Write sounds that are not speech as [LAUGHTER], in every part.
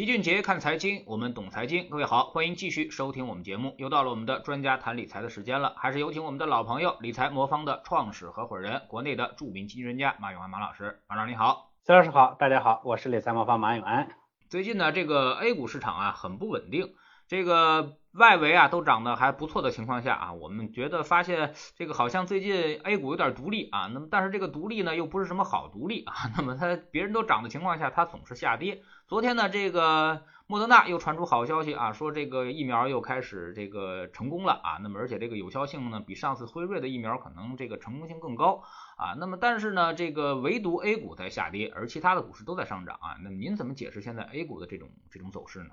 齐俊杰看财经，我们懂财经。各位好，欢迎继续收听我们节目。又到了我们的专家谈理财的时间了，还是有请我们的老朋友，理财魔方的创始合伙人，国内的著名基金专家马永安马老师。马老师你好，孙老师好，大家好，我是理财魔方马永安。最近呢，这个 A 股市场啊很不稳定，这个。外围啊都涨得还不错的情况下啊，我们觉得发现这个好像最近 A 股有点独立啊，那么但是这个独立呢又不是什么好独立啊，[LAUGHS] 那么它别人都涨的情况下，它总是下跌。昨天呢，这个莫德纳又传出好消息啊，说这个疫苗又开始这个成功了啊，那么而且这个有效性呢比上次辉瑞的疫苗可能这个成功性更高啊，那么但是呢，这个唯独 A 股在下跌，而其他的股市都在上涨啊，那么您怎么解释现在 A 股的这种这种走势呢？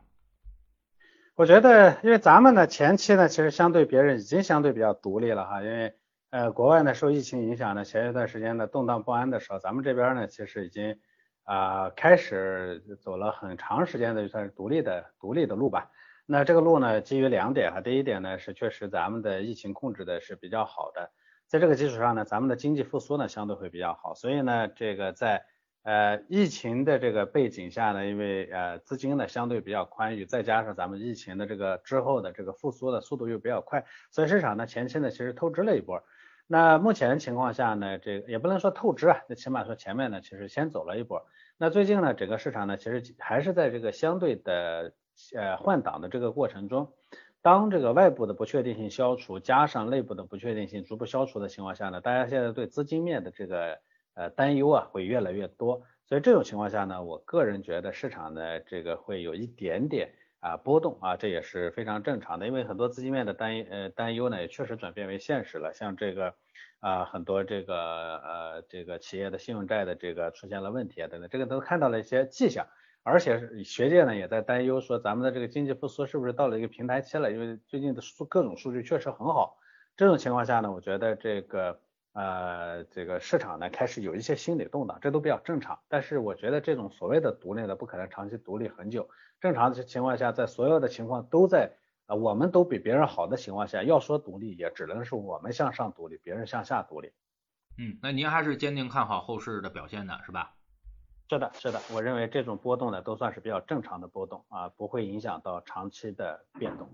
我觉得，因为咱们呢前期呢，其实相对别人已经相对比较独立了哈，因为呃国外呢受疫情影响呢，前一段时间呢动荡不安的时候，咱们这边呢其实已经啊开始走了很长时间的算是独立的独立的路吧。那这个路呢基于两点哈，第一点呢是确实咱们的疫情控制的是比较好的，在这个基础上呢，咱们的经济复苏呢相对会比较好，所以呢这个在呃，疫情的这个背景下呢，因为呃资金呢相对比较宽裕，再加上咱们疫情的这个之后的这个复苏的速度又比较快，所以市场呢前期呢其实透支了一波。那目前情况下呢，这个也不能说透支啊，那起码说前面呢其实先走了一波。那最近呢整个市场呢其实还是在这个相对的呃换挡的这个过程中，当这个外部的不确定性消除，加上内部的不确定性逐步消除的情况下呢，大家现在对资金面的这个。呃，担忧啊会越来越多，所以这种情况下呢，我个人觉得市场呢这个会有一点点啊波动啊，这也是非常正常的，因为很多资金面的担呃担忧呢也确实转变为现实了，像这个啊很多这个呃这个企业的信用债的这个出现了问题啊等等，这个都看到了一些迹象，而且学界呢也在担忧说咱们的这个经济复苏是不是到了一个平台期了，因为最近的数各种数据确实很好，这种情况下呢，我觉得这个。呃，这个市场呢开始有一些心理动荡，这都比较正常。但是我觉得这种所谓的独立呢，不可能长期独立很久。正常的情况下，在所有的情况都在啊，我们都比别人好的情况下，要说独立，也只能是我们向上独立，别人向下独立。嗯，那您还是坚定看好后市的表现的是吧？是的，是的，我认为这种波动呢都算是比较正常的波动啊，不会影响到长期的变动。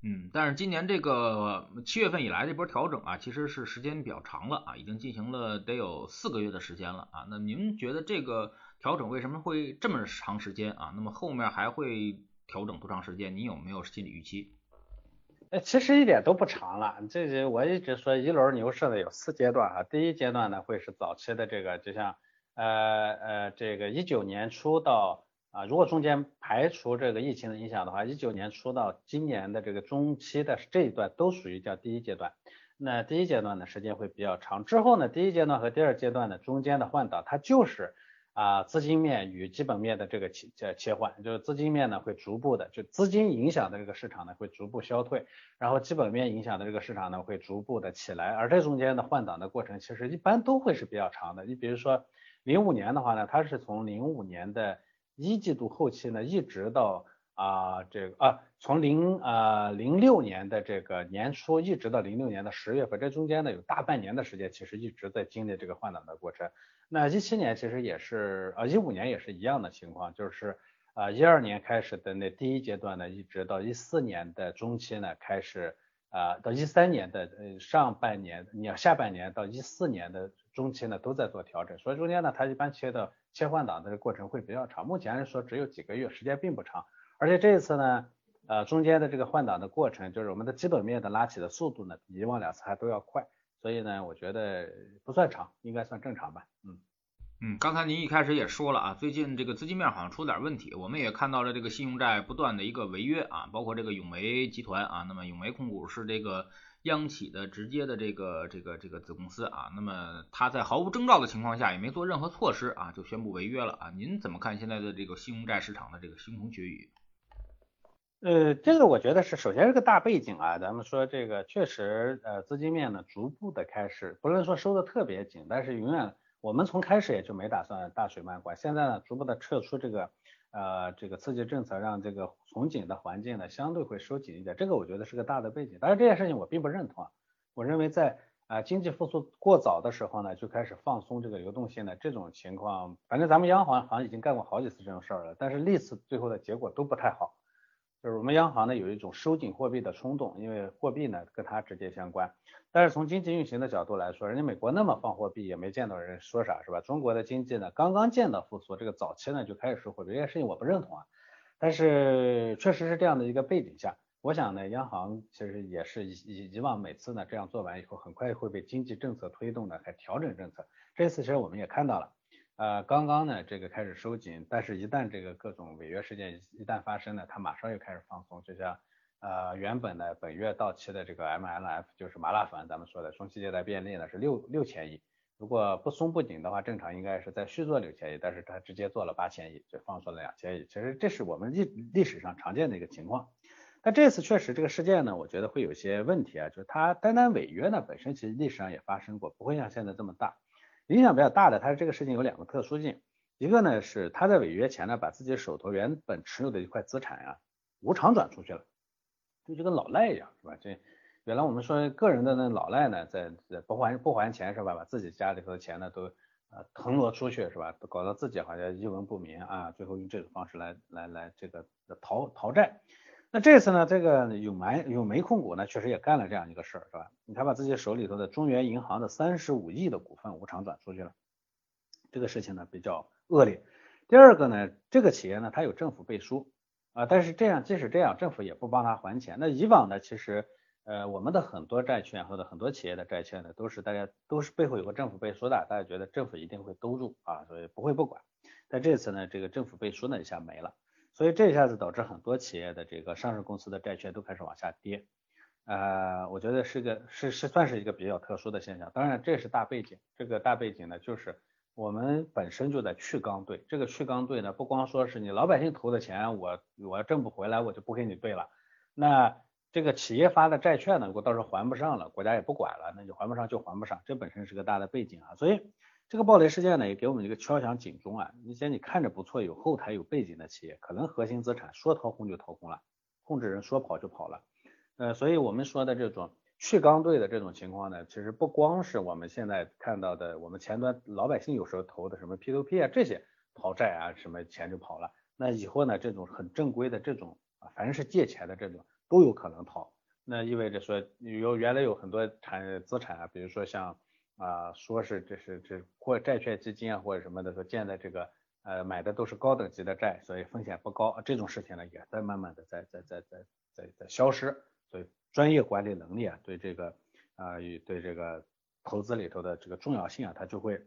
嗯，但是今年这个七月份以来这波调整啊，其实是时间比较长了啊，已经进行了得有四个月的时间了啊。那您觉得这个调整为什么会这么长时间啊？那么后面还会调整多长时间？你有没有心理预期？呃，其实一点都不长了。这这我一直说一轮牛市呢有四阶段啊，第一阶段呢会是早期的这个，就像呃呃这个一九年初到。啊，如果中间排除这个疫情的影响的话，一九年初到今年的这个中期的这一段都属于叫第一阶段。那第一阶段呢时间会比较长，之后呢第一阶段和第二阶段的中间的换挡，它就是啊资金面与基本面的这个切切切换，就是资金面呢会逐步的就资金影响的这个市场呢会逐步消退，然后基本面影响的这个市场呢会逐步的起来，而这中间的换挡的过程其实一般都会是比较长的。你比如说零五年的话呢，它是从零五年的一季度后期呢，一直到啊这个啊，从零啊零六年的这个年初，一直到零六年的十月份，这中间呢有大半年的时间，其实一直在经历这个换挡的过程。那一七年其实也是啊，一五年也是一样的情况，就是啊一二年开始的那第一阶段呢，一直到一四年的中期呢开始啊，到一三年的呃上半年，你要下半年到一四年的中期呢都在做调整，所以中间呢它一般切到。切换档的过程会比较长，目前来说只有几个月，时间并不长。而且这一次呢，呃，中间的这个换挡的过程，就是我们的基本面的拉起的速度呢，比以往两次还都要快。所以呢，我觉得不算长，应该算正常吧。嗯嗯，刚才您一开始也说了啊，最近这个资金面好像出了点问题，我们也看到了这个信用债不断的一个违约啊，包括这个永煤集团啊，那么永煤控股是这个。央企的直接的这个这个这个子公司啊，那么它在毫无征兆的情况下，也没做任何措施啊，就宣布违约了啊。您怎么看现在的这个信用债市场的这个腥风血雨？呃，这个我觉得是首先是个大背景啊，咱们说这个确实呃资金面呢逐步的开始，不能说收的特别紧，但是永远我们从开始也就没打算大水漫灌，现在呢逐步的撤出这个。呃，这个刺激政策让这个从紧的环境呢相对会收紧一点，这个我觉得是个大的背景。但是这件事情我并不认同啊，我认为在啊，经济复苏过早的时候呢，就开始放松这个流动性的这种情况，反正咱们央行好像已经干过好几次这种事儿了，但是历次最后的结果都不太好。就是我们央行呢有一种收紧货币的冲动，因为货币呢跟它直接相关。但是从经济运行的角度来说，人家美国那么放货币也没见到人说啥，是吧？中国的经济呢刚刚见到复苏，这个早期呢就开始收货币，这件事情我不认同啊。但是确实是这样的一个背景下。我想呢，央行其实也是以以往每次呢这样做完以后，很快会被经济政策推动的，还调整政策。这次其实我们也看到了，呃，刚刚呢这个开始收紧，但是一旦这个各种违约事件一旦发生呢，它马上又开始放松。就像呃原本呢本月到期的这个 MLF 就是麻辣粉，咱们说的中期借贷便利呢是六六千亿，如果不松不紧的话，正常应该是在续做六千亿，但是它直接做了八千亿，就放松了两千亿。其实这是我们历历史上常见的一个情况。但这次确实这个事件呢，我觉得会有些问题啊，就是它单单违约呢本身其实历史上也发生过，不会像现在这么大，影响比较大的。它这个事情有两个特殊性，一个呢是他在违约前呢把自己手头原本持有的一块资产呀无偿转出去了，就就跟老赖一样是吧？这原来我们说个人的那老赖呢，在在不还不还钱是吧？把自己家里头的钱呢都呃腾挪出去是吧？搞得自己好像一文不名啊，最后用这种方式来来来这个逃逃债。那这次呢，这个永煤永煤控股呢，确实也干了这样一个事儿，是吧？他把自己手里头的中原银行的三十五亿的股份无偿转出去了，这个事情呢比较恶劣。第二个呢，这个企业呢，它有政府背书啊，但是这样即使这样，政府也不帮他还钱。那以往呢，其实呃我们的很多债券或者很多企业的债券呢，都是大家都是背后有个政府背书的，大家觉得政府一定会兜住啊，所以不会不管。但这次呢，这个政府背书呢一下没了。所以这一下子导致很多企业的这个上市公司的债券都开始往下跌，呃，我觉得是个是是算是一个比较特殊的现象。当然这是大背景，这个大背景呢就是我们本身就在去刚兑，这个去刚兑呢不光说是你老百姓投的钱我我挣不回来我就不给你兑了，那这个企业发的债券呢如果到时候还不上了，国家也不管了，那就还不上就还不上，这本身是个大的背景啊，所以。这个暴雷事件呢，也给我们一个敲响警钟啊！一些你看着不错、有后台、有背景的企业，可能核心资产说掏空就掏空了，控制人说跑就跑了。呃，所以我们说的这种去刚兑的这种情况呢，其实不光是我们现在看到的，我们前端老百姓有时候投的什么 P2P 啊这些逃债啊，什么钱就跑了。那以后呢，这种很正规的这种啊，凡是借钱的这种都有可能逃。那意味着说，有原来有很多产资产啊，比如说像。啊，说是这是这或债券基金啊或者什么的说建在这个呃买的都是高等级的债，所以风险不高。这种事情呢也在慢慢的在在在在在在消失。所以专业管理能力啊对这个啊与对这个投资里头的这个重要性啊它就会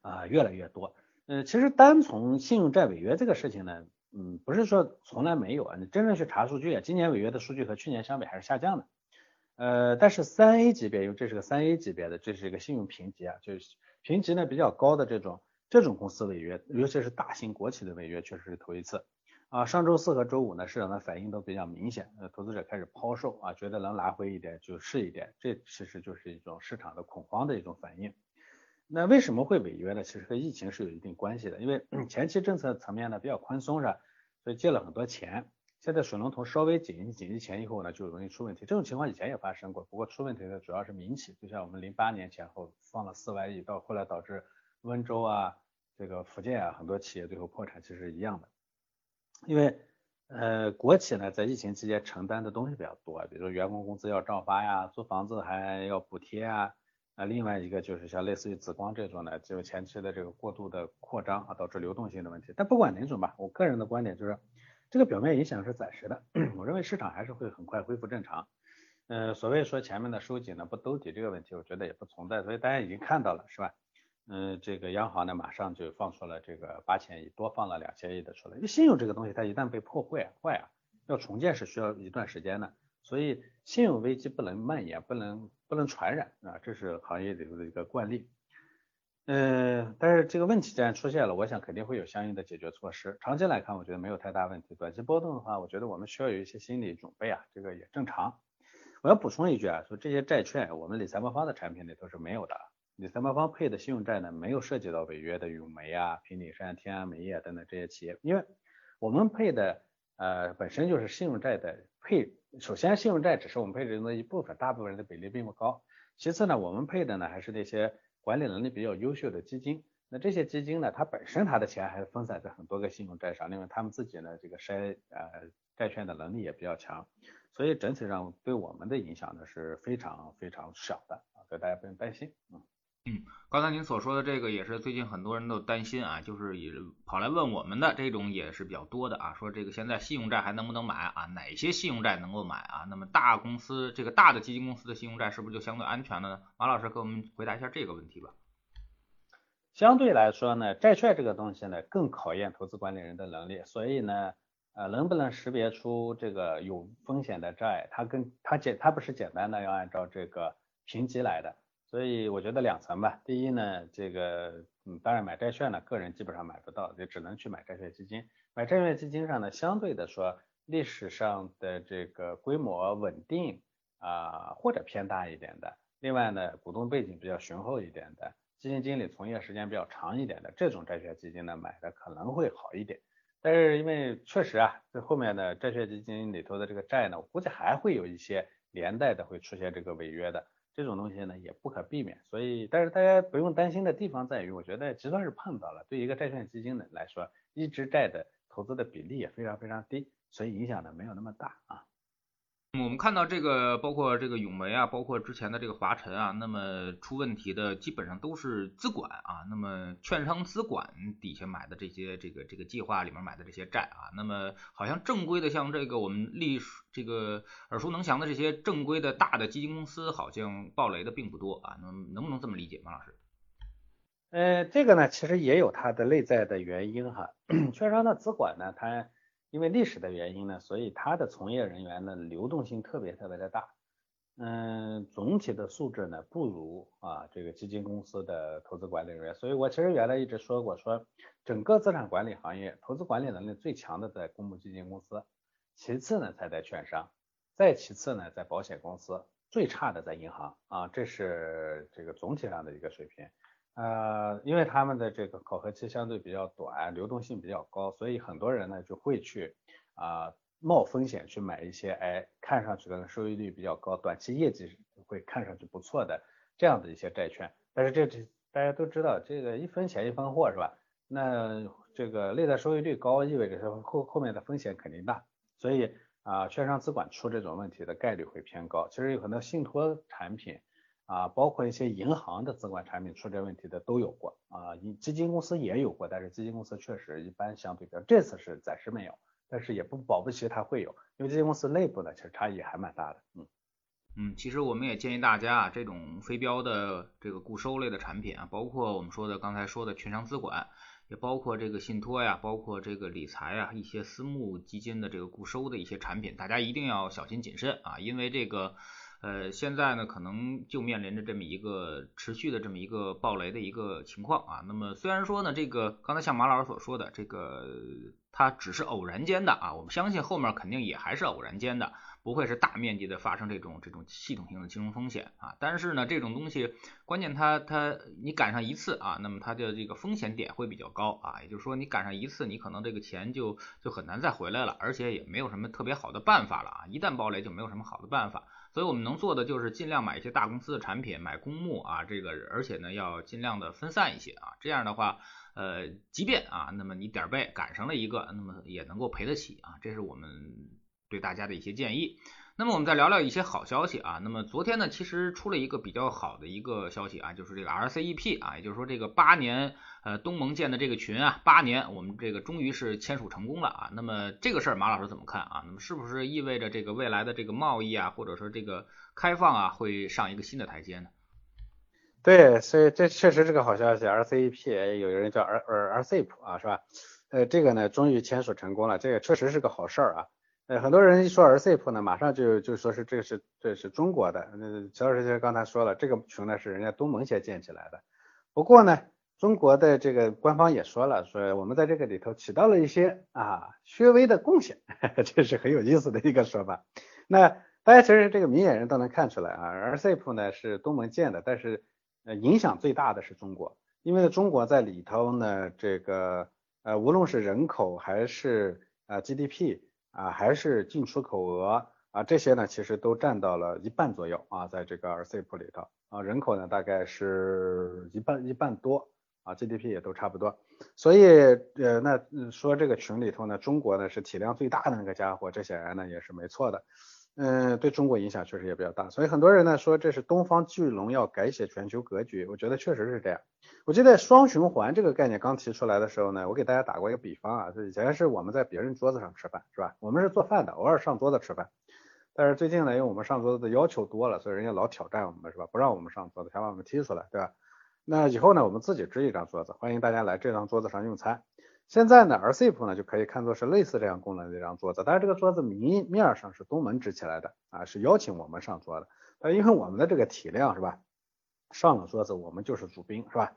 啊越来越多。嗯，其实单从信用债违约这个事情呢，嗯不是说从来没有啊，你真正去查数据啊，今年违约的数据和去年相比还是下降的。呃，但是三 A 级别，因为这是个三 A 级别的，这是一个信用评级啊，就是评级呢比较高的这种这种公司违约，尤其是大型国企的违约，确实是头一次啊。上周四和周五呢，市场的反应都比较明显，呃，投资者开始抛售啊，觉得能拿回一点就是一点，这其实就是一种市场的恐慌的一种反应。那为什么会违约呢？其实和疫情是有一定关系的，因为 [CLEARS THROAT] 前期政策层面呢比较宽松是吧，所以借了很多钱。现在水龙头稍微紧一紧一前以后呢，就容易出问题。这种情况以前也发生过，不过出问题的主要是民企，就像我们零八年前后放了四万亿，到后来导致温州啊、这个福建啊很多企业最后破产，其实一样的。因为呃国企呢在疫情期间承担的东西比较多，比如说员工工资要照发呀，租房子还要补贴啊，啊另外一个就是像类似于紫光这种呢，就前期的这个过度的扩张啊导致流动性的问题。但不管哪种吧，我个人的观点就是。这个表面影响是暂时的，[CLEARS THROAT] 我认为市场还是会很快恢复正常。呃，所谓说前面的收紧呢不兜底这个问题，我觉得也不存在，所以大家已经看到了是吧？嗯，这个央行呢马上就放出了这个八千亿，多放了两千亿的出来。因为信用这个东西它一旦被破坏坏啊，要重建是需要一段时间的，所以信用危机不能蔓延，不能不能传染啊，这是行业里头的一个惯例。嗯，但是这个问题既然出现了，我想肯定会有相应的解决措施。长期来看，我觉得没有太大问题。短期波动的话，我觉得我们需要有一些心理准备啊，这个也正常。我要补充一句啊，说这些债券，我们理财魔方的产品里头是没有的。理财魔方配的信用债呢，没有涉及到违约的永煤啊、平顶山、天安煤业等等这些企业，因为我们配的呃本身就是信用债的配。首先，信用债只是我们配置中的一部分，大部分人的比例并不高。其次呢，我们配的呢还是那些管理能力比较优秀的基金。那这些基金呢，它本身它的钱还是分散在很多个信用债上，另外他们自己呢这个筛呃债券的能力也比较强，所以整体上对我们的影响呢是非常非常小的啊，所以大家不用担心嗯。嗯，刚才您所说的这个也是最近很多人都担心啊，就是也跑来问我们的这种也是比较多的啊，说这个现在信用债还能不能买啊？哪些信用债能够买啊？那么大公司这个大的基金公司的信用债是不是就相对安全了呢？马老师给我们回答一下这个问题吧。相对来说呢，债券这个东西呢更考验投资管理人的能力，所以呢，呃，能不能识别出这个有风险的债，它跟它简它不是简单的要按照这个评级来的，所以我觉得两层吧。第一呢，这个嗯，当然买债券呢，个人基本上买不到，就只能去买债券基金。买债券基金上呢，相对的说，历史上的这个规模稳定啊，或者偏大一点的，另外呢，股东背景比较雄厚一点的。基金经理从业时间比较长一点的这种债券基金呢，买的可能会好一点。但是因为确实啊，这后面的债券基金里头的这个债呢，我估计还会有一些连带的会出现这个违约的这种东西呢，也不可避免。所以，但是大家不用担心的地方在于，我觉得就算是碰到了，对一个债券基金的来说，一支债的投资的比例也非常非常低，所以影响呢没有那么大啊。我们看到这个，包括这个永维啊，包括之前的这个华晨啊，那么出问题的基本上都是资管啊，那么券商资管底下买的这些这个这个计划里面买的这些债啊，那么好像正规的像这个我们历史这个耳熟能详的这些正规的大的基金公司，好像暴雷的并不多啊，能能不能这么理解，马老师？呃，这个呢，其实也有它的内在的原因哈，[CLEARS THROAT] 券商的资管呢，它。因为历史的原因呢，所以它的从业人员呢流动性特别特别的大，嗯，总体的素质呢不如啊这个基金公司的投资管理人员。所以我其实原来一直说过，说整个资产管理行业投资管理能力最强的在公募基金公司，其次呢才在券商，再其次呢在保险公司，最差的在银行啊，这是这个总体上的一个水平。呃，因为他们的这个考核期相对比较短，流动性比较高，所以很多人呢就会去啊冒风险去买一些哎看上去的收益率比较高，短期业绩会看上去不错的这样的一些债券。但是这这大家都知道，这个一分钱一分货是吧？那这个内在收益率高意味着说后后面的风险肯定大，所以啊券商资管出这种问题的概率会偏高。其实有很多信托产品。啊，包括一些银行的资管产品出这问题的都有过啊，基金公司也有过，但是基金公司确实一般相对比较，这次是暂时没有，但是也不保不齐它会有，因为基金公司内部呢其实差异还蛮大的，嗯嗯，其实我们也建议大家啊，这种非标的这个固收类的产品啊，包括我们说的刚才说的券商资管，也包括这个信托呀，包括这个理财啊，一些私募基金的这个固收的一些产品，大家一定要小心谨慎啊，因为这个。呃，现在呢，可能就面临着这么一个持续的这么一个暴雷的一个情况啊。那么虽然说呢，这个刚才像马老师所说的，这个它只是偶然间的啊，我们相信后面肯定也还是偶然间的，不会是大面积的发生这种这种系统性的金融风险啊。但是呢，这种东西关键它它你赶上一次啊，那么它的这个风险点会比较高啊。也就是说，你赶上一次，你可能这个钱就就很难再回来了，而且也没有什么特别好的办法了啊。一旦暴雷，就没有什么好的办法。所以我们能做的就是尽量买一些大公司的产品，买公募啊，这个而且呢要尽量的分散一些啊，这样的话，呃，即便啊，那么你点儿背赶上了一个，那么也能够赔得起啊，这是我们对大家的一些建议。那么我们再聊聊一些好消息啊。那么昨天呢，其实出了一个比较好的一个消息啊，就是这个 RCEP 啊，也就是说这个八年呃东盟建的这个群啊，八年我们这个终于是签署成功了啊。那么这个事儿马老师怎么看啊？那么是不是意味着这个未来的这个贸易啊，或者说这个开放啊，会上一个新的台阶呢？对，所以这确实是个好消息。RCEP 有人叫 R RCEP 啊，是吧？呃，这个呢终于签署成功了，这个确实是个好事儿啊。呃，很多人一说 RCEP 呢，马上就就说是这个是这是中国的。那乔老师就刚才说了，这个群呢是人家东盟先建起来的。不过呢，中国的这个官方也说了，说我们在这个里头起到了一些啊略微的贡献，[LAUGHS] 这是很有意思的一个说法。那大家其实这个明眼人都能看出来啊，RCEP 呢是东盟建的，但是呃影响最大的是中国，因为中国在里头呢，这个呃无论是人口还是呃 GDP。啊，还是进出口额啊，这些呢其实都占到了一半左右啊，在这个 RCEP 里头啊，人口呢大概是一半一半多啊，GDP 也都差不多，所以呃那说这个群里头呢，中国呢是体量最大的那个家伙，这显然呢也是没错的。嗯，对中国影响确实也比较大，所以很多人呢说这是东方巨龙要改写全球格局，我觉得确实是这样。我记得双循环这个概念刚提出来的时候呢，我给大家打过一个比方啊，就以前是我们在别人桌子上吃饭，是吧？我们是做饭的，偶尔上桌子吃饭。但是最近呢，因为我们上桌子的要求多了，所以人家老挑战我们，是吧？不让我们上桌子，想把我们踢出来，对吧？那以后呢，我们自己支一张桌子，欢迎大家来这张桌子上用餐。现在呢，RCEP 呢就可以看作是类似这样功能的一张桌子，但是这个桌子明面上是东门支起来的啊，是邀请我们上桌的。但因为我们的这个体量是吧，上了桌子我们就是主宾是吧？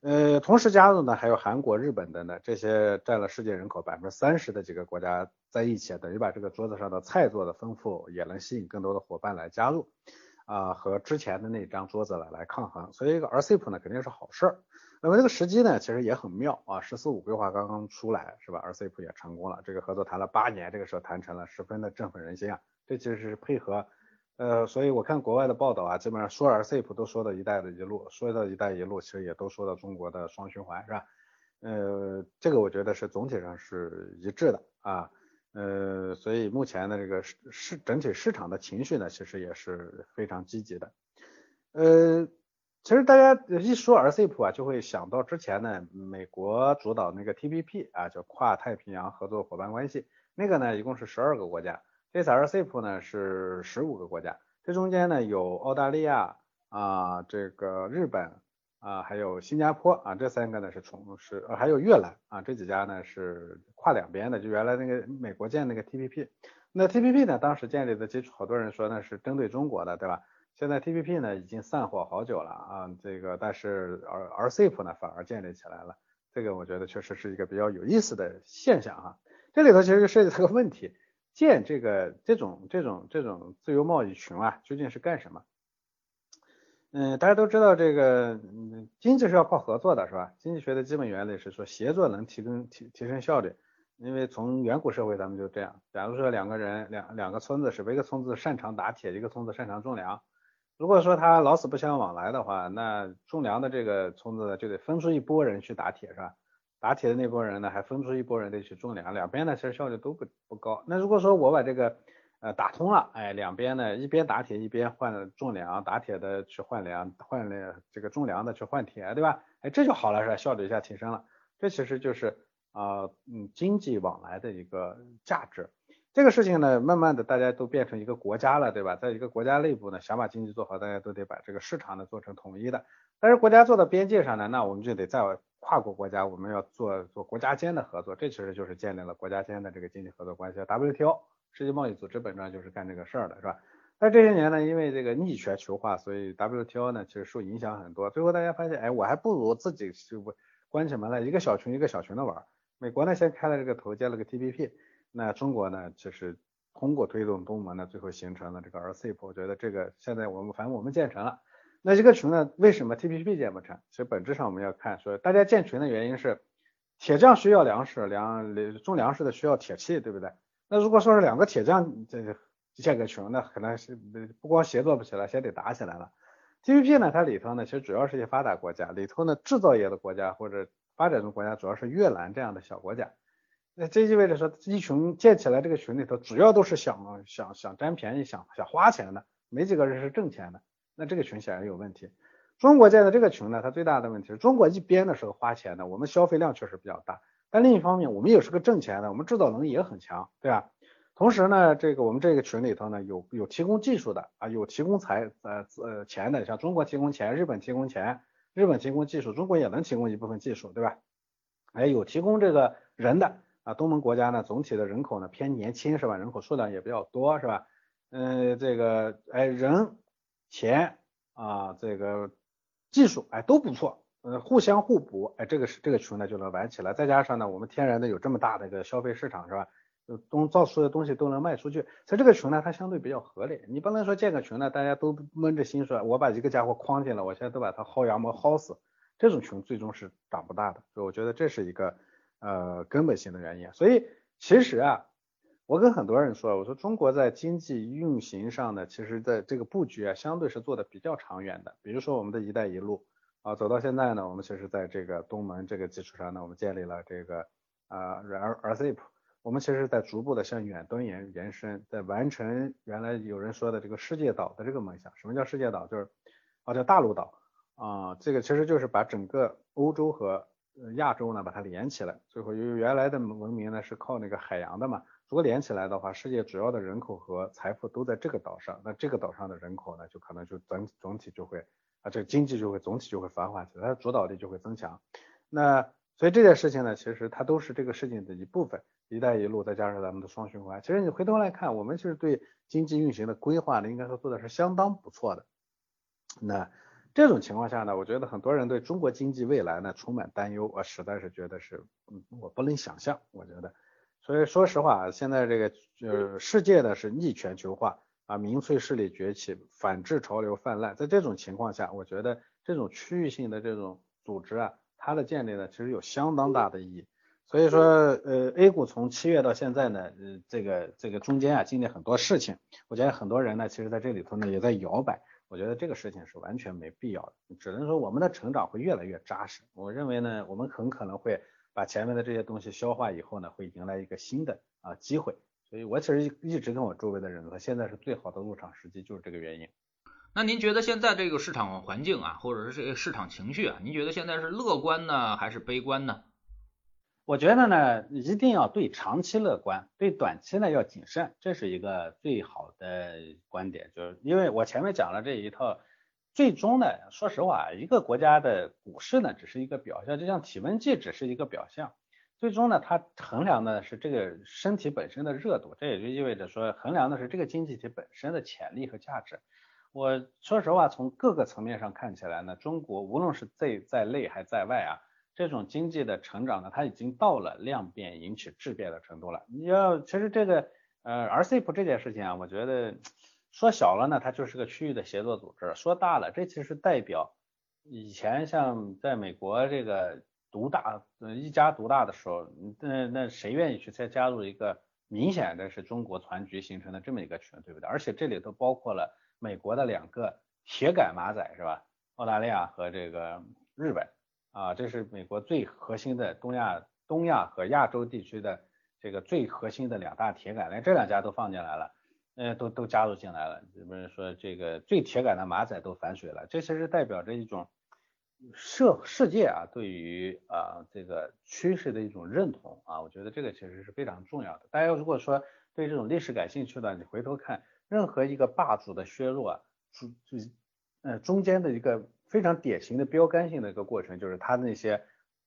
呃，同时加入呢还有韩国、日本等等，这些占了世界人口百分之三十的几个国家在一起，等于把这个桌子上的菜做的丰富，也能吸引更多的伙伴来加入啊，和之前的那张桌子来来抗衡。所以一个 RCEP 呢肯定是好事儿。那么这个时机呢，其实也很妙啊，十四五规划刚刚出来是吧？RCEP 也成功了，这个合作谈了八年，这个时候谈成了，十分的振奋人心啊。这其实是配合，呃，所以我看国外的报道啊，基本上说 RCEP 都说到一带的一路，说到一带一路，其实也都说到中国的双循环是吧？呃，这个我觉得是总体上是一致的啊，呃，所以目前的这个市市整体市场的情绪呢，其实也是非常积极的，呃。其实大家一说 RCEP 啊，就会想到之前呢，美国主导那个 TPP 啊，叫跨太平洋合作伙伴关系，那个呢一共是十二个国家，这次 RCEP 呢是十五个国家，这中间呢有澳大利亚啊，这个日本啊，还有新加坡啊，这三个呢是从是还有越南啊，这几家呢是跨两边的，就原来那个美国建那个 TPP，那 TPP 呢当时建立的基础，好多人说那是针对中国的，对吧？现在 TPP 呢已经散伙好久了啊，这个但是 R RCEP 呢反而建立起来了，这个我觉得确实是一个比较有意思的现象哈。这里头其实就涉及到个问题，建这个这种这种这种自由贸易群啊，究竟是干什么？嗯，大家都知道这个嗯经济是要靠合作的是吧？经济学的基本原理是说协作能提供提提升效率，因为从远古社会咱们就这样，假如说两个人两两个村子是一个村子擅长打铁，一个村子擅长种粮。如果说他老死不相往来的话，那种粮的这个村子，就得分出一拨人去打铁，是吧？打铁的那拨人呢，还分出一拨人得去种粮，两边呢其实效率都不不高。那如果说我把这个呃打通了，哎，两边呢一边打铁一边换种粮，打铁的去换粮，换了这个种粮的去换铁，对吧？哎，这就好了，是吧？效率一下提升了，这其实就是啊嗯经济往来的一个价值。这个事情呢，慢慢的大家都变成一个国家了，对吧？在一个国家内部呢，想把经济做好，大家都得把这个市场呢做成统一的。但是国家做到边界上呢，那我们就得在跨国国家，我们要做做国家间的合作，这其实就是建立了国家间的这个经济合作关系。WTO 世界贸易组织本质上就是干这个事儿的，是吧？但这些年呢，因为这个逆全球化，所以 WTO 呢其实受影响很多。最后大家发现，哎，我还不如自己就关起门来，一个小群一个小群的玩。美国呢先开了这个头，建了个 TPP。那中国呢，就是通过推动东盟呢，最后形成了这个 RCEP。我觉得这个现在我们反正我们建成了。那这个群呢，为什么 TPP 建不成？其实本质上我们要看，说大家建群的原因是铁匠需要粮食，粮种粮食的需要铁器，对不对？那如果说是两个铁匠这建个群，那可能是不光协作不起来，先得打起来了。TPP 呢，它里头呢，其实主要是一些发达国家，里头呢制造业的国家或者发展中国家，主要是越南这样的小国家。那这意味着说，一群建起来这个群里头，主要都是想想想占便宜、想想花钱的，没几个人是挣钱的。那这个群显然有问题。中国建的这个群呢，它最大的问题是中国一边的时候花钱的，我们消费量确实比较大，但另一方面我们也是个挣钱的，我们制造能力也很强，对吧？同时呢，这个我们这个群里头呢，有有提供技术的啊，有提供财呃呃钱的，像中国提供钱，日本提供钱，日本提供技术，中国也能提供一部分技术，对吧？哎，有提供这个人的。啊，东盟国家呢，总体的人口呢偏年轻是吧？人口数量也比较多是吧？嗯，这个哎人钱啊，这个技术哎都不错，呃互相互补，哎这个是这个群呢就能玩起来。再加上呢，我们天然的有这么大的一个消费市场是吧？就东造出的东西都能卖出去，所以这个群呢它相对比较合理。你不能说建个群呢，大家都闷着心说，我把一个家伙框进来，我现在都把它薅羊毛薅死，这种群最终是长不大的。所以我觉得这是一个。呃，根本性的原因，所以其实啊，我跟很多人说，我说中国在经济运行上呢，其实在这个布局啊，相对是做的比较长远的。比如说我们的一带一路啊，走到现在呢，我们其实在这个东盟这个基础上呢，我们建立了这个啊 R RCEP，我们其实在逐步的向远端延延伸，在完成原来有人说的这个世界岛的这个梦想。什么叫世界岛？就是啊叫大陆岛啊，这个其实就是把整个欧洲和亚洲呢把它连起来。最后由于原来的文明呢是靠那个海洋的嘛。如果连起来的话，世界主要的人口和财富都在这个岛上，那这个岛上的人口呢，就可能就整整体就会啊，这个经济就会总体就会繁华起来，它的主导力就会增强。那所以这件事情呢，其实它都是这个事情的一部分。一带一路再加上咱们的双循环，其实你回头来看，我们其实对经济运行的规划呢，应该说做的是相当不错的。那这种情况下呢，我觉得很多人对中国经济未来呢充满担忧，我实在是觉得是，嗯，我不能想象，我觉得。所以说实话，现在这个呃世界呢是逆全球化啊，民粹势力崛起，反制潮流泛滥。在这种情况下，我觉得这种区域性的这种组织啊，它的建立呢，其实有相当大的意义。所以说，呃，A 股从七月到现在呢，呃，这个这个中间啊，经历很多事情。我觉得很多人呢，其实在这里头呢，也在摇摆。我觉得这个事情是完全没必要的，只能说我们的成长会越来越扎实。我认为呢，我们很可能会。把前面的这些东西消化以后呢，会迎来一个新的啊机会。所以我其实一直跟我周围的人说，现在是最好的入场时机，就是这个原因。那您觉得现在这个市场环境啊，或者是这个市场情绪啊，您觉得现在是乐观呢，还是悲观呢？我觉得呢，一定要对长期乐观，对短期呢要谨慎，这是一个最好的观点。就是因为我前面讲了这一套。最终呢，说实话，一个国家的股市呢，只是一个表象，就像体温计只是一个表象。最终呢，它衡量的是这个身体本身的热度，这也就意味着说，衡量的是这个经济体本身的潜力和价值。我说实话，从各个层面上看起来呢，中国无论是在在内还在外啊，这种经济的成长呢，它已经到了量变引起质变的程度了。你要其实这个呃 RCEP 这件事情啊，我觉得。说小了呢，它就是个区域的协作组织；说大了，这其实代表以前像在美国这个独大，一家独大的时候，那那谁愿意去再加入一个明显的是中国团局形成的这么一个群，对不对？而且这里头包括了美国的两个铁杆马仔，是吧？澳大利亚和这个日本啊，这是美国最核心的东亚、东亚和亚洲地区的这个最核心的两大铁杆，连这两家都放进来了。呃，都都加入进来了，是不是说这个最铁杆的马仔都反水了？这其实代表着一种社世界啊对于啊这个趋势的一种认同啊，我觉得这个其实是非常重要的。大家如果说对这种历史感兴趣的，你回头看任何一个霸主的削弱啊，就就呃中间的一个非常典型的标杆性的一个过程，就是他那些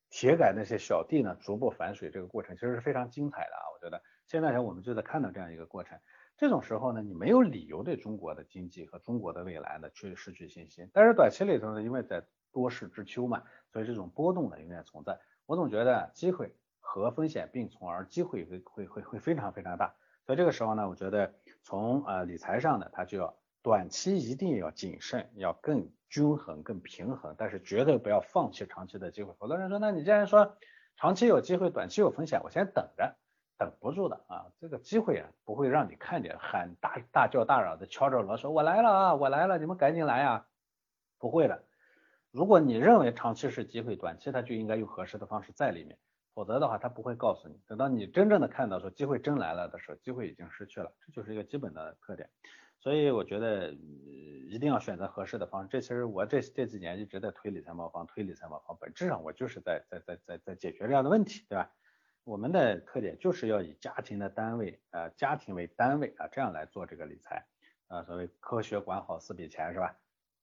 铁杆那些小弟呢逐步反水这个过程，其实是非常精彩的啊。我觉得现在我们就在看到这样一个过程。这种时候呢，你没有理由对中国的经济和中国的未来呢去失去信心。但是短期里头呢，因为在多事之秋嘛，所以这种波动呢永远存在。我总觉得机会和风险并存，而机会会会会会非常非常大。所以这个时候呢，我觉得从呃理财上呢，它就要短期一定要谨慎，要更均衡、更平衡，但是绝对不要放弃长期的机会。好多人说，那你既然说长期有机会，短期有风险，我先等着。等不住的啊，这个机会啊不会让你看见，喊大大叫大嚷的敲着锣说“我来了啊，我来了，你们赶紧来啊”，不会的。如果你认为长期是机会，短期它就应该用合适的方式在里面，否则的话它不会告诉你。等到你真正的看到说机会真来了的时候，机会已经失去了，这就是一个基本的特点。所以我觉得一定要选择合适的方式。这其实我这这几年一直在推理财茅房，推理财茅房，本质上我就是在在在在在解决这样的问题，对吧？我们的特点就是要以家庭的单位，呃，家庭为单位啊，这样来做这个理财，啊，所谓科学管好四笔钱是吧？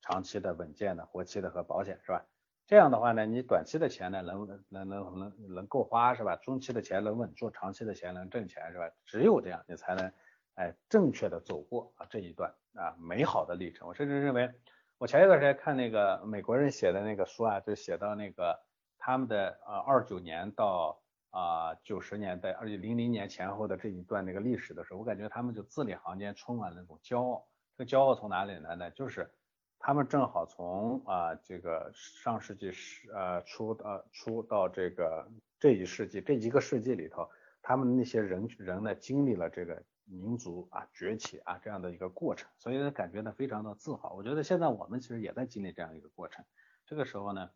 长期的、稳健的、活期的和保险是吧？这样的话呢，你短期的钱呢能能能能能够花是吧？中期的钱能稳住，长期的钱能挣钱是吧？只有这样，你才能哎正确的走过啊这一段啊美好的历程。我甚至认为，我前一段时间看那个美国人写的那个书啊，就写到那个他们的呃二九年到啊，九十年代，而且零零年前后的这一段那个历史的时候，我感觉他们就字里行间充满了那种骄傲。这个骄傲从哪里来呢？就是他们正好从啊这个上世纪十呃初呃初到这个这一世纪这一个世纪里头，他们那些人人呢经历了这个民族啊崛起啊这样的一个过程，所以呢感觉呢非常的自豪。我觉得现在我们其实也在经历这样一个过程，这个时候呢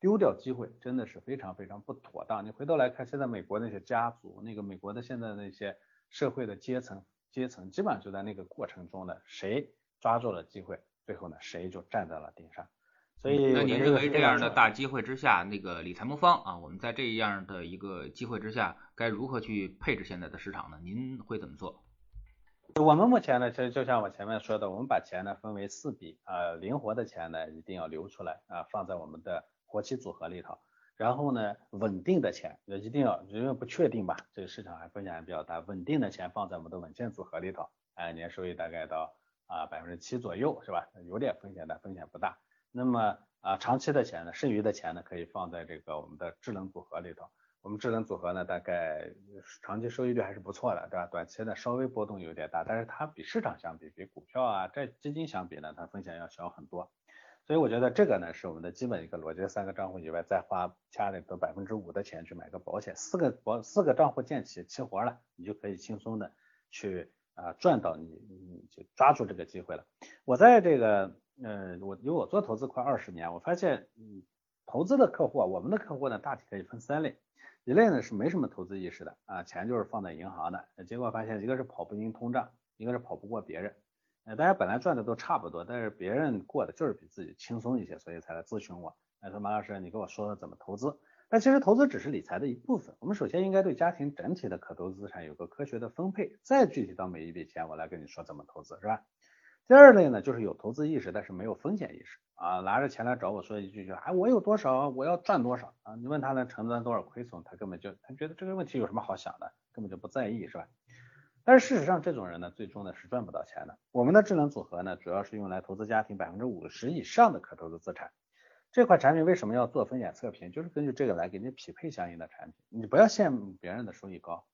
丢掉机会真的是非常非常不妥当。你回头来看，现在美国那些家族，那个美国的现在那些社会的阶层阶层，基本上就在那个过程中呢，谁抓住了机会，最后呢谁就站在了顶上。所以，那您认为这样的大机会之下，那个理财魔方啊，我们在这样的一个机会之下，该如何去配置现在的市场呢？您会怎么做？我们目前呢，其实就像我前面说的，我们把钱呢分为四笔啊，灵活的钱呢一定要留出来啊，放在我们的活期组合里头。然后呢，稳定的钱也一定要，因为不确定吧，这个市场还风险还比较大，稳定的钱放在我们的稳健组合里头，哎，年收益大概到啊百分之七左右，是吧？有点风险的，风险不大。那么啊，长期的钱呢，剩余的钱呢，可以放在这个我们的智能组合里头。我们智能组合呢，大概长期收益率还是不错的，对吧？短期呢稍微波动有点大，但是它比市场相比，比股票啊、债基金相比呢，它风险要小很多。所以我觉得这个呢，是我们的基本一个逻辑：三个账户以外，再花家里的百分之五的钱去买个保险，四个保四个账户建起齐活了，你就可以轻松的去啊赚到你就抓住这个机会了。我在这个。嗯，我因为我做投资快二十年，我发现，嗯，投资的客户啊，我们的客户呢，大体可以分三类，一类呢是没什么投资意识的啊，钱就是放在银行的，结果发现一个是跑不赢通胀，一个是跑不过别人，呃，大家本来赚的都差不多，但是别人过的就是比自己轻松一些，所以才来咨询我，哎，说马老师，你给我说说怎么投资？但其实投资只是理财的一部分，我们首先应该对家庭整体的可投资资产有个科学的分配，再具体到每一笔钱，我来跟你说怎么投资，是吧？第二类呢，就是有投资意识，但是没有风险意识啊，拿着钱来找我说一句就，哎，我有多少，我要赚多少啊？你问他能承担多少亏损，他根本就他觉得这个问题有什么好想的，根本就不在意，是吧？但是事实上，这种人呢，最终呢是赚不到钱的。我们的智能组合呢，主要是用来投资家庭百分之五十以上的可投资资产。这款产品为什么要做风险测评？就是根据这个来给你匹配相应的产品。你不要羡慕别人的收益高，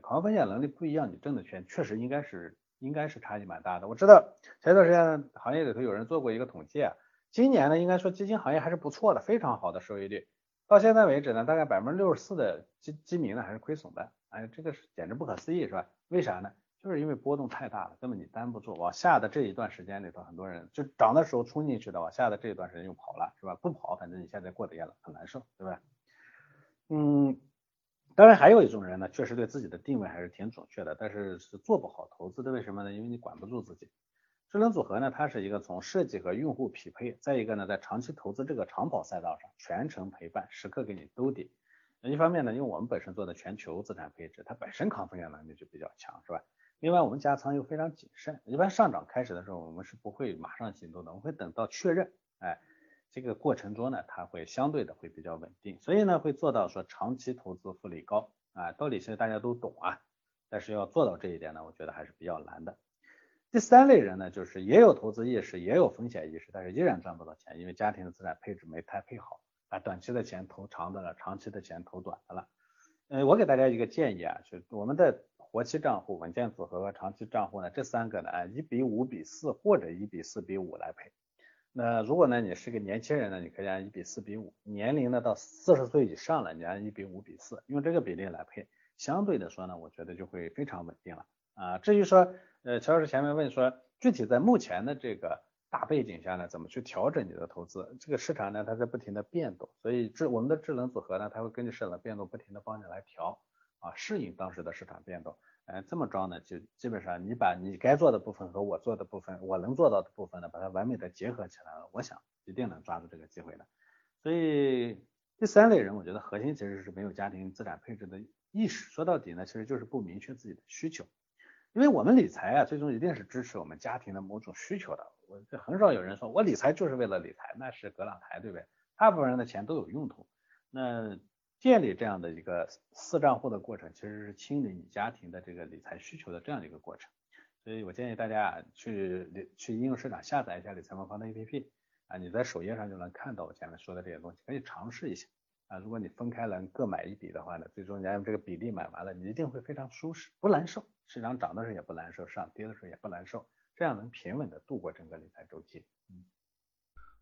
考核风险能力不一样，你挣的钱确实应该是。应该是差异蛮大的。我知道前一段时间行业里头有人做过一个统计啊，今年呢应该说基金行业还是不错的，非常好的收益率。到现在为止呢，大概百分之六十四的基基民呢还是亏损的，哎，这个是简直不可思议，是吧？为啥呢？就是因为波动太大了，根本你担不住。往下的这一段时间里头，很多人就涨的时候冲进去的，往下的这一段时间又跑了，是吧？不跑，反正你现在过得也很难受，对吧？嗯。当然还有一种人呢，确实对自己的定位还是挺准确的，但是是做不好投资的。为什么呢？因为你管不住自己。智能组合呢，它是一个从设计和用户匹配，再一个呢，在长期投资这个长跑赛道上全程陪伴，时刻给你兜底。一方面呢，因为我们本身做的全球资产配置，它本身抗风险能力就比较强，是吧？另外我们加仓又非常谨慎，一般上涨开始的时候，我们是不会马上行动的，我们会等到确认，哎。这个过程中呢，它会相对的会比较稳定，所以呢会做到说长期投资复利高啊，道理其实大家都懂啊，但是要做到这一点呢，我觉得还是比较难的。第三类人呢，就是也有投资意识，也有风险意识，但是依然赚不到钱，因为家庭的资产配置没太配好，啊短期的钱投长的了，长期的钱投短的了。嗯，我给大家一个建议啊，就我们的活期账户、稳健组合和长期账户呢，这三个呢，按一比五比四或者一比四比五来配。那如果呢，你是个年轻人呢，你可以按一比四比五；年龄呢到四十岁以上了，你按一比五比四，用这个比例来配，相对的说呢，我觉得就会非常稳定了啊。至于说，呃，乔老师前面问说，具体在目前的这个大背景下呢，怎么去调整你的投资？这个市场呢，它在不停的变动，所以智我们的智能组合呢，它会根据市场的变动，不停的帮你来调啊，适应当时的市场变动。哎，这么着呢，就基本上你把你该做的部分和我做的部分，我能做到的部分呢，把它完美的结合起来了，我想一定能抓住这个机会的。所以第三类人，我觉得核心其实是没有家庭资产配置的意识，说到底呢，其实就是不明确自己的需求。因为我们理财啊，最终一定是支持我们家庭的某种需求的。我这很少有人说我理财就是为了理财，那是葛朗台，对不对？大部分人的钱都有用途。那建立这样的一个四账户的过程，其实是清理你家庭的这个理财需求的这样一个过程。所以我建议大家啊，去去应用市场下载一下理财魔方的 APP 啊，你在首页上就能看到我前面说的这些东西，可以尝试一下啊。如果你分开能各买一笔的话呢，最终你按这个比例买完了，你一定会非常舒适，不难受。市场涨的时候也不难受，市场跌的时候也不难受，这样能平稳的度过整个理财周期。嗯。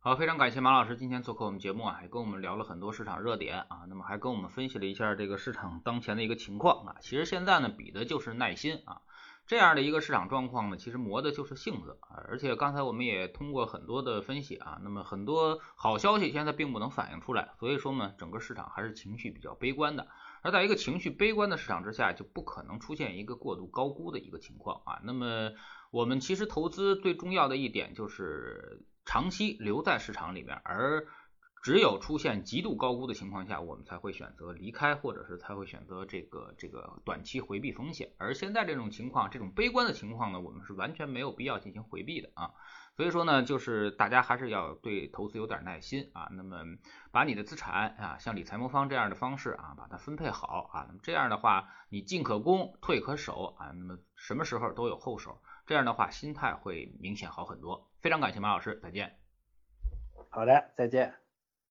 好，非常感谢马老师今天做客我们节目啊，也跟我们聊了很多市场热点啊，那么还跟我们分析了一下这个市场当前的一个情况啊。其实现在呢，比的就是耐心啊，这样的一个市场状况呢，其实磨的就是性子啊。而且刚才我们也通过很多的分析啊，那么很多好消息现在并不能反映出来，所以说呢，整个市场还是情绪比较悲观的。而在一个情绪悲观的市场之下，就不可能出现一个过度高估的一个情况啊。那么我们其实投资最重要的一点就是长期留在市场里面，而只有出现极度高估的情况下，我们才会选择离开，或者是才会选择这个这个短期回避风险。而现在这种情况，这种悲观的情况呢，我们是完全没有必要进行回避的啊。所以说呢，就是大家还是要对投资有点耐心啊。那么把你的资产啊，像理财魔方这样的方式啊，把它分配好啊。那么这样的话，你进可攻，退可守啊。那么什么时候都有后手，这样的话心态会明显好很多。非常感谢马老师，再见。好的，再见。